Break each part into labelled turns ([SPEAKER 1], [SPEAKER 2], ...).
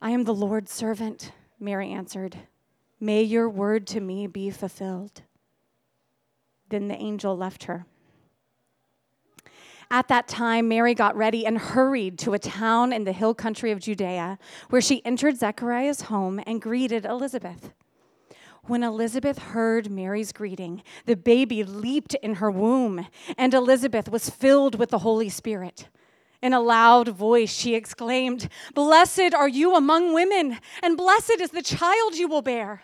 [SPEAKER 1] I am the Lord's servant, Mary answered. May your word to me be fulfilled. Then the angel left her. At that time, Mary got ready and hurried to a town in the hill country of Judea, where she entered Zechariah's home and greeted Elizabeth. When Elizabeth heard Mary's greeting, the baby leaped in her womb, and Elizabeth was filled with the Holy Spirit. In a loud voice, she exclaimed, Blessed are you among women, and blessed is the child you will bear.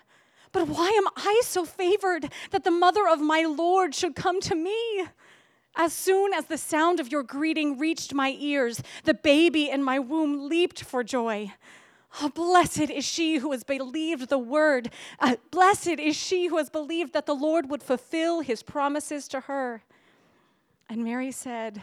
[SPEAKER 1] But why am I so favored that the mother of my Lord should come to me? As soon as the sound of your greeting reached my ears, the baby in my womb leaped for joy. Oh, blessed is she who has believed the word. Uh, blessed is she who has believed that the Lord would fulfill his promises to her. And Mary said,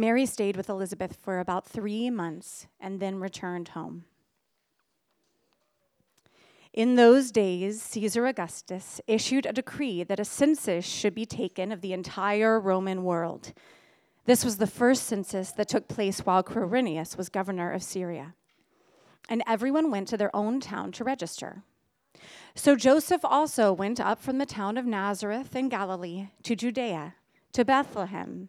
[SPEAKER 1] Mary stayed with Elizabeth for about three months and then returned home. In those days, Caesar Augustus issued a decree that a census should be taken of the entire Roman world. This was the first census that took place while Quirinius was governor of Syria. And everyone went to their own town to register. So Joseph also went up from the town of Nazareth in Galilee to Judea, to Bethlehem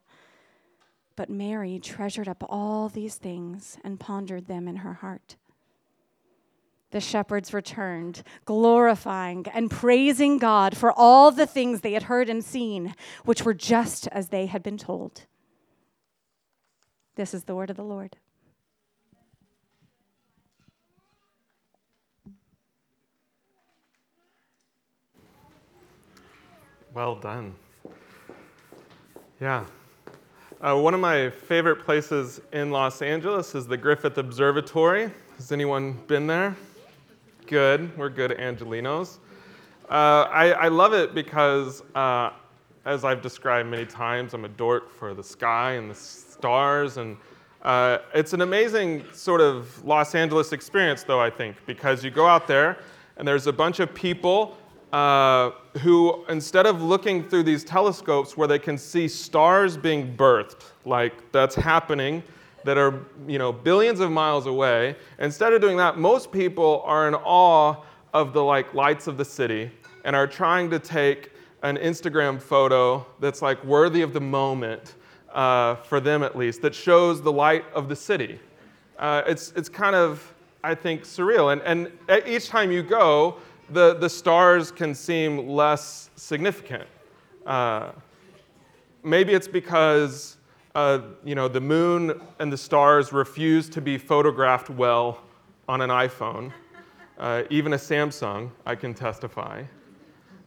[SPEAKER 1] But Mary treasured up all these things and pondered them in her heart. The shepherds returned, glorifying and praising God for all the things they had heard and seen, which were just as they had been told. This is the word of the Lord.
[SPEAKER 2] Well done. Yeah. Uh, one of my favorite places in Los Angeles is the Griffith Observatory. Has anyone been there? Good. We're good Angelenos. Uh, I, I, love it because, uh, as I've described many times, I'm a dork for the sky and the stars. And uh, it's an amazing sort of Los Angeles experience, though, I think, because you go out there and there's a bunch of people uh, who, instead of looking through these telescopes where they can see stars being birthed, like that's happening, that are you know billions of miles away, instead of doing that, most people are in awe of the like lights of the city and are trying to take an Instagram photo that's like worthy of the moment uh, for them at least, that shows the light of the city. Uh, it's, it's kind of, I think, surreal. And, and each time you go, the, the stars can seem less significant. Uh, maybe it's because uh, you know, the moon and the stars refuse to be photographed well on an iPhone, uh, even a Samsung, I can testify.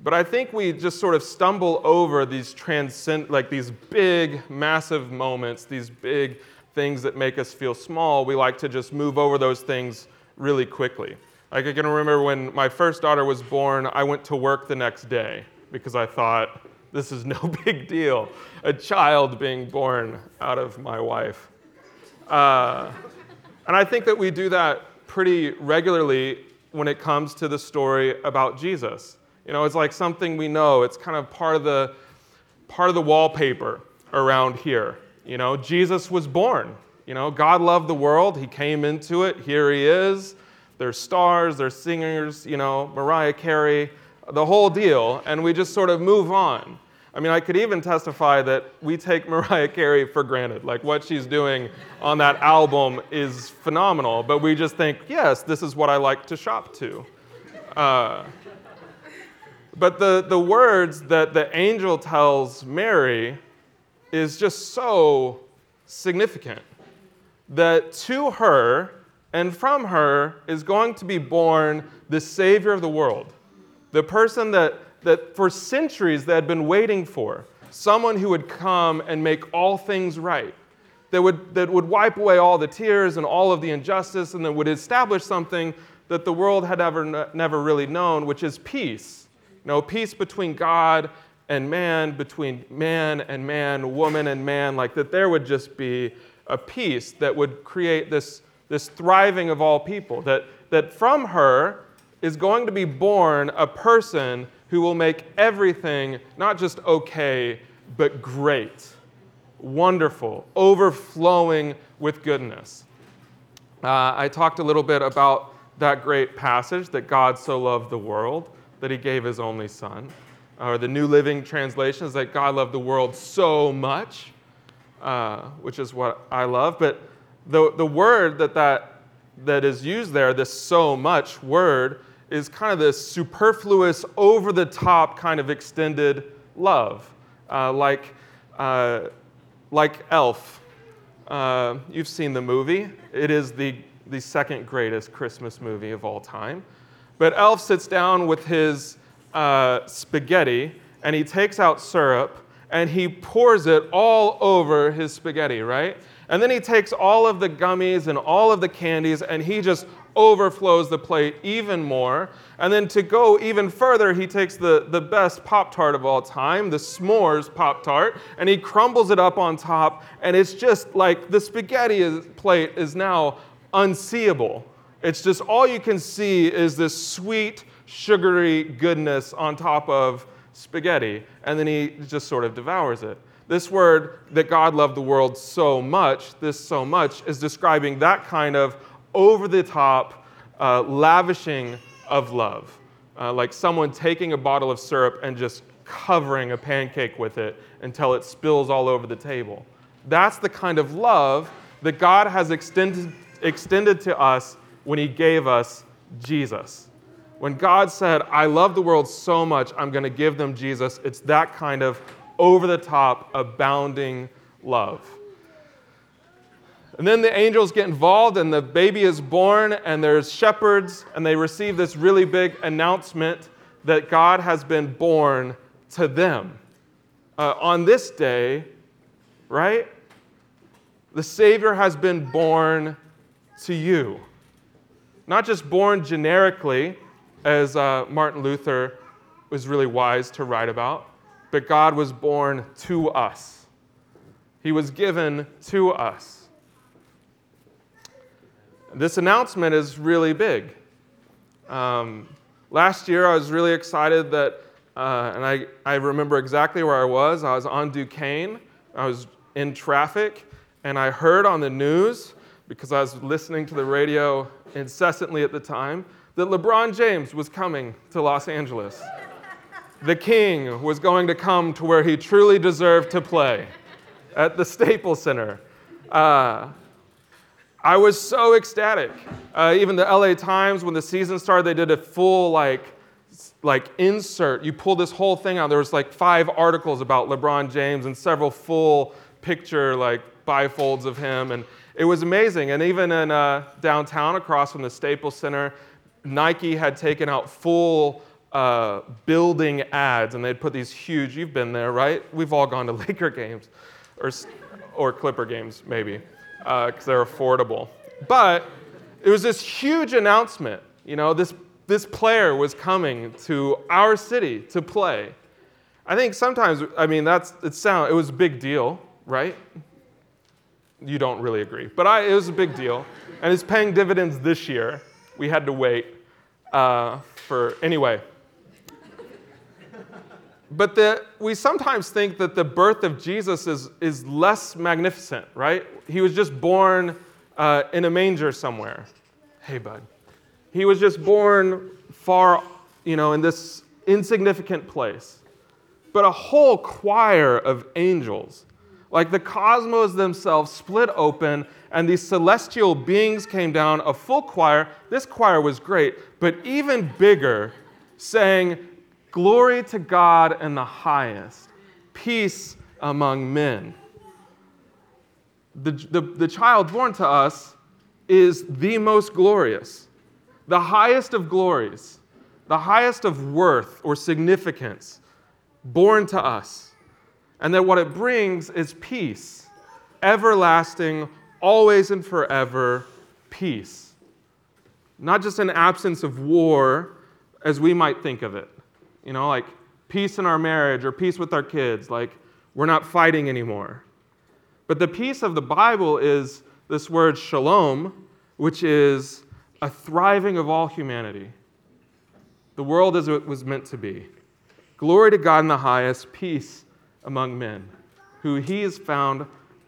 [SPEAKER 2] But I think we just sort of stumble over these transcend, like these big, massive moments, these big things that make us feel small. We like to just move over those things really quickly. Like I can remember when my first daughter was born, I went to work the next day because I thought, this is no big deal. A child being born out of my wife. Uh, and I think that we do that pretty regularly when it comes to the story about Jesus. You know, it's like something we know. It's kind of part of the part of the wallpaper around here. You know, Jesus was born. You know, God loved the world. He came into it. Here he is. There's stars, there's singers, you know, Mariah Carey, the whole deal, and we just sort of move on. I mean, I could even testify that we take Mariah Carey for granted. Like, what she's doing on that album is phenomenal, but we just think, yes, this is what I like to shop to. Uh, but the, the words that the angel tells Mary is just so significant that to her and from her is going to be born the Savior of the world, the person that, that for centuries they had been waiting for, someone who would come and make all things right. That would, that would wipe away all the tears and all of the injustice, and that would establish something that the world had ever, never really known, which is peace no peace between God and man, between man and man, woman and man, like that there would just be a peace that would create this, this thriving of all people. That, that from her is going to be born a person who will make everything not just okay, but great, wonderful, overflowing with goodness. Uh, I talked a little bit about that great passage that God so loved the world that he gave his only son. Or the New Living Translation is that God loved the world so much, uh, which is what I love. But the, the word that, that that is used there, this so much word, is kind of this superfluous, over the top kind of extended love, uh, like, uh, like Elf. Uh, you've seen the movie, it is the, the second greatest Christmas movie of all time. But Elf sits down with his uh, spaghetti and he takes out syrup and he pours it all over his spaghetti, right? And then he takes all of the gummies and all of the candies and he just overflows the plate even more. And then to go even further, he takes the, the best Pop Tart of all time, the s'mores Pop Tart, and he crumbles it up on top. And it's just like the spaghetti plate is now unseeable. It's just all you can see is this sweet, sugary goodness on top of spaghetti. And then he just sort of devours it. This word that God loved the world so much, this so much, is describing that kind of over the top, uh, lavishing of love. Uh, like someone taking a bottle of syrup and just covering a pancake with it until it spills all over the table. That's the kind of love that God has extended, extended to us when He gave us Jesus. When God said, I love the world so much, I'm going to give them Jesus, it's that kind of over the top, abounding love. And then the angels get involved, and the baby is born, and there's shepherds, and they receive this really big announcement that God has been born to them. Uh, on this day, right? The Savior has been born to you. Not just born generically, as uh, Martin Luther was really wise to write about, but God was born to us. He was given to us. This announcement is really big. Um, last year, I was really excited that, uh, and I, I remember exactly where I was. I was on Duquesne, I was in traffic, and I heard on the news, because I was listening to the radio incessantly at the time, that LeBron James was coming to Los Angeles. The king was going to come to where he truly deserved to play at the Staples Center. Uh, I was so ecstatic. Uh, even the LA Times, when the season started, they did a full like, like insert. You pull this whole thing out. There was like five articles about LeBron James and several full picture like bifolds of him, and it was amazing. And even in uh, downtown, across from the Staples Center, Nike had taken out full uh, building ads, and they'd put these huge. You've been there, right? We've all gone to Laker games, or or Clipper games, maybe because uh, they're affordable. But it was this huge announcement. You know, this, this player was coming to our city to play. I think sometimes, I mean, that's, it sound, it was a big deal, right? You don't really agree, but I, it was a big deal. And it's paying dividends this year. We had to wait uh, for, anyway. But the, we sometimes think that the birth of Jesus is, is less magnificent, right? He was just born uh, in a manger somewhere. Hey, bud. He was just born far, you know, in this insignificant place. But a whole choir of angels, like the cosmos themselves, split open, and these celestial beings came down, a full choir. This choir was great, but even bigger, saying, Glory to God in the highest, peace among men. The, the, the child born to us is the most glorious, the highest of glories, the highest of worth or significance, born to us. And that what it brings is peace, everlasting, always and forever peace. Not just an absence of war as we might think of it you know, like peace in our marriage or peace with our kids, like we're not fighting anymore. But the peace of the Bible is this word shalom, which is a thriving of all humanity. The world as it was meant to be. Glory to God in the highest, peace among men, who he has found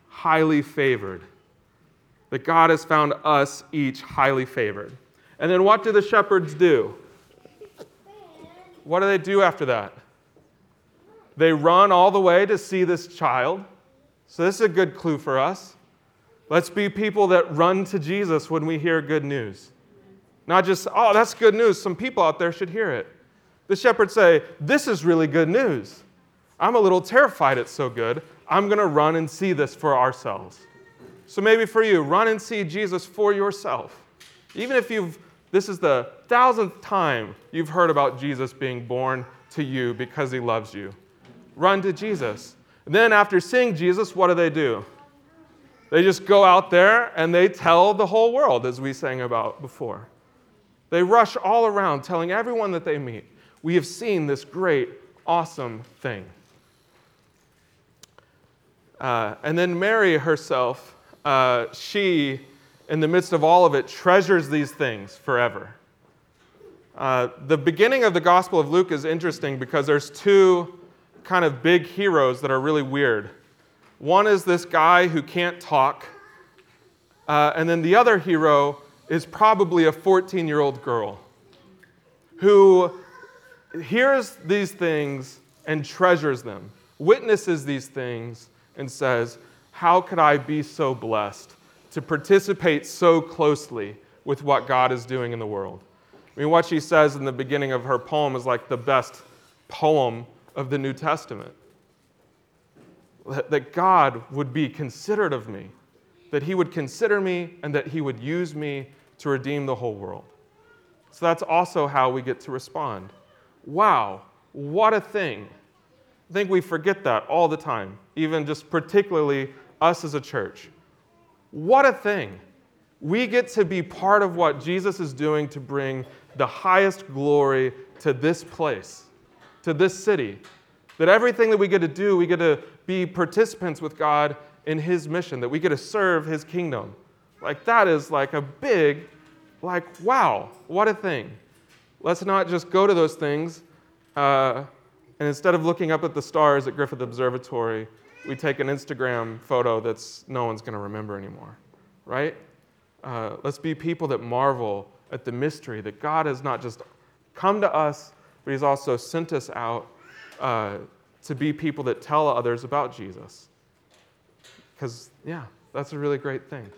[SPEAKER 2] highly favored. That God has found us each highly favored. And then what do the shepherds do? What do they do after that? They run all the way to see this child. So, this is a good clue for us. Let's be people that run to Jesus when we hear good news. Not just, oh, that's good news. Some people out there should hear it. The shepherds say, this is really good news. I'm a little terrified it's so good. I'm going to run and see this for ourselves. So maybe for you, run and see Jesus for yourself. Even if you've this is the thousandth time you've heard about Jesus being born to you because he loves you. Run to Jesus. And then, after seeing Jesus, what do they do? They just go out there and they tell the whole world, as we sang about before. They rush all around telling everyone that they meet, We have seen this great, awesome thing. Uh, and then Mary herself, uh, she, in the midst of all of it, treasures these things forever. Uh, the beginning of the Gospel of Luke is interesting because there's two kind of big heroes that are really weird. One is this guy who can't talk, uh, and then the other hero is probably a 14 year old girl who hears these things and treasures them, witnesses these things, and says, How could I be so blessed to participate so closely with what God is doing in the world? I mean, what she says in the beginning of her poem is like the best poem of the New Testament. That God would be considerate of me, that He would consider me, and that He would use me to redeem the whole world. So that's also how we get to respond. Wow, what a thing. I think we forget that all the time, even just particularly us as a church. What a thing. We get to be part of what Jesus is doing to bring the highest glory to this place, to this city. That everything that we get to do, we get to be participants with God in His mission, that we get to serve His kingdom. Like, that is like a big, like, wow, what a thing. Let's not just go to those things, uh, and instead of looking up at the stars at Griffith Observatory, we take an Instagram photo that's no one's going to remember anymore, right? Uh, let's be people that marvel at the mystery that God has not just come to us, but He's also sent us out uh, to be people that tell others about Jesus. Because, yeah, that's a really great thing.